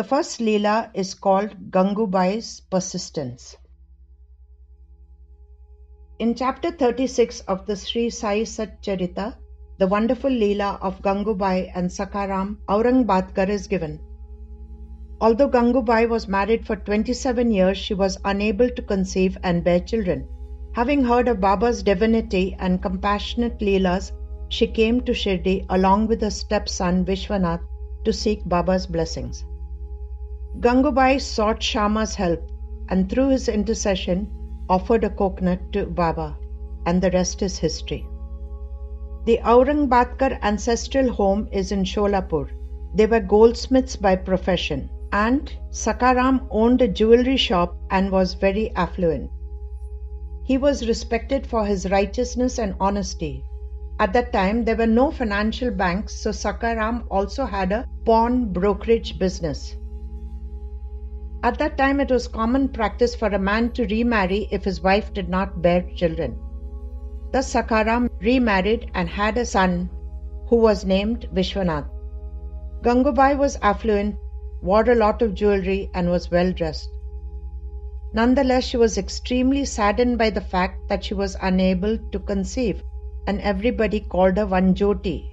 The first Leela is called Gangubai's Persistence. In chapter 36 of the Sri Sai Satcharita, the wonderful Leela of Gangubai and Sakaram Aurangabadkar is given. Although Gangubai was married for 27 years, she was unable to conceive and bear children. Having heard of Baba's divinity and compassionate Leelas, she came to Shirdi along with her stepson Vishwanath to seek Baba's blessings. Gangubai sought Shama's help and through his intercession offered a coconut to Baba, and the rest is history. The Aurangabadkar ancestral home is in Sholapur. They were goldsmiths by profession, and Sakaram owned a jewelry shop and was very affluent. He was respected for his righteousness and honesty. At that time, there were no financial banks, so Sakaram also had a pawn brokerage business. At that time, it was common practice for a man to remarry if his wife did not bear children. Thus, Sakaram remarried and had a son who was named Vishwanath. Gangubai was affluent, wore a lot of jewelry, and was well dressed. Nonetheless, she was extremely saddened by the fact that she was unable to conceive, and everybody called her Vanjoti,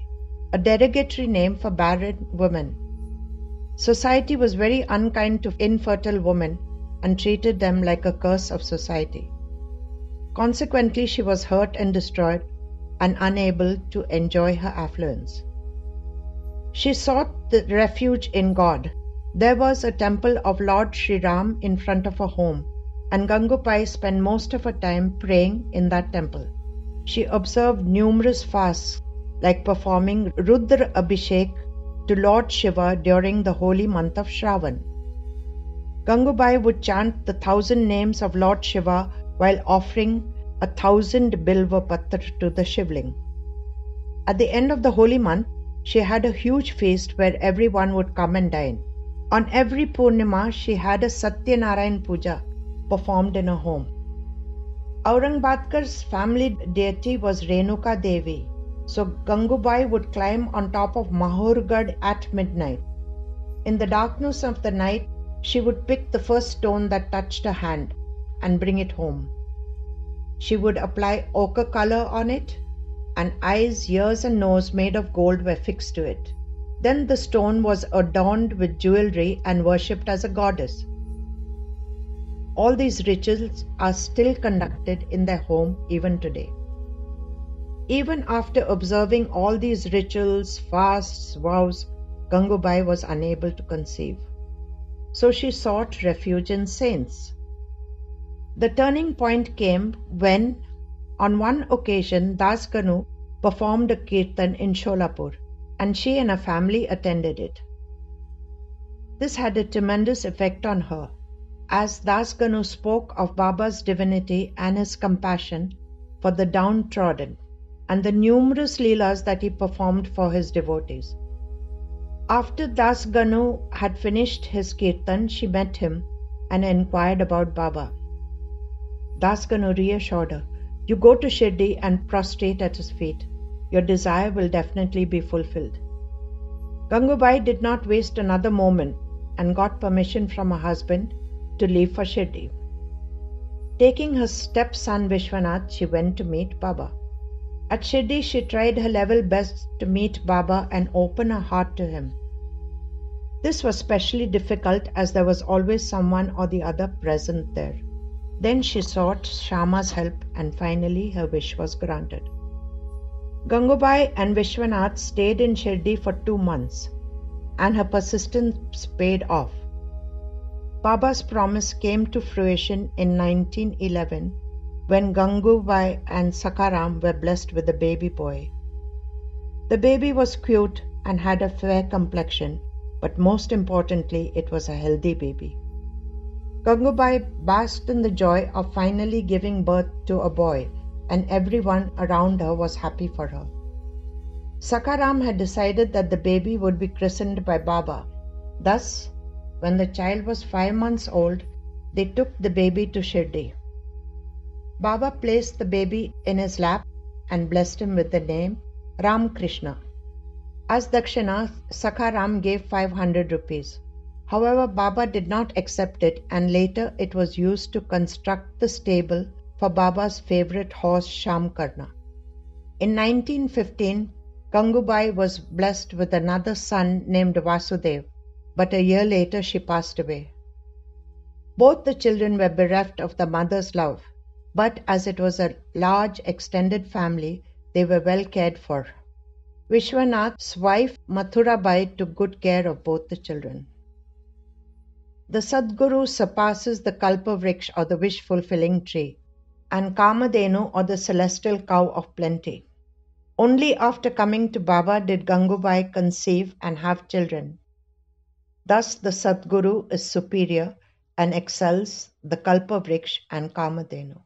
a derogatory name for barren women. Society was very unkind to infertile women and treated them like a curse of society. Consequently, she was hurt and destroyed and unable to enjoy her affluence. She sought the refuge in God. There was a temple of Lord Sri Ram in front of her home, and Gangubai spent most of her time praying in that temple. She observed numerous fasts, like performing Rudra Abhishek to Lord Shiva during the holy month of Shravan. Gangubai would chant the thousand names of Lord Shiva while offering a thousand bilva patr to the Shivling. At the end of the holy month, she had a huge feast where everyone would come and dine. On every Purnima, she had a Satyanarayan Puja performed in her home. Aurangabadkar's family deity was Renuka Devi, so Gangubai would climb on top of Mahorgarh at midnight. In the darkness of the night, she would pick the first stone that touched her hand and bring it home. She would apply ochre color on it, and eyes, ears, and nose made of gold were fixed to it. Then the stone was adorned with jewelry and worshipped as a goddess. All these rituals are still conducted in their home even today. Even after observing all these rituals, fasts, vows, Gangubai was unable to conceive. So she sought refuge in saints. The turning point came when, on one occasion, Das Ganu performed a kirtan in Sholapur, and she and her family attended it. This had a tremendous effect on her, as Das Ganu spoke of Baba's divinity and his compassion for the downtrodden and the numerous Leelas that he performed for his devotees. After Das Ganu had finished his kirtan, she met him and inquired about Baba. Das Ganu reassured her, You go to Shirdi and prostrate at his feet. Your desire will definitely be fulfilled. Gangubai did not waste another moment and got permission from her husband to leave for Shirdi. Taking her stepson Vishwanath, she went to meet Baba. At Shirdi, she tried her level best to meet Baba and open her heart to him. This was specially difficult as there was always someone or the other present there. Then she sought Shama's help and finally her wish was granted. Gangubai and Vishwanath stayed in Shirdi for two months and her persistence paid off. Baba's promise came to fruition in 1911 when Gangubai and Sakaram were blessed with a baby boy. The baby was cute and had a fair complexion, but most importantly, it was a healthy baby. Gangubai basked in the joy of finally giving birth to a boy, and everyone around her was happy for her. Sakaram had decided that the baby would be christened by Baba. Thus, when the child was five months old, they took the baby to Shirdi. Baba placed the baby in his lap and blessed him with the name Ram Krishna. As Dakshina, Sakaram gave 500 rupees. However, Baba did not accept it and later it was used to construct the stable for Baba's favorite horse Shamkarna. In 1915, Gangubai was blessed with another son named Vasudev, but a year later she passed away. Both the children were bereft of the mother's love, but as it was a large extended family, they were well cared for. Vishwanath's wife Mathurabai took good care of both the children. The Sadguru surpasses the Kalpavriksha or the wish fulfilling tree, and Kamadhenu or the celestial cow of plenty. Only after coming to Baba did Gangubai conceive and have children. Thus the Sadguru is superior and excels the Kalpavriksha and Kamadhenu.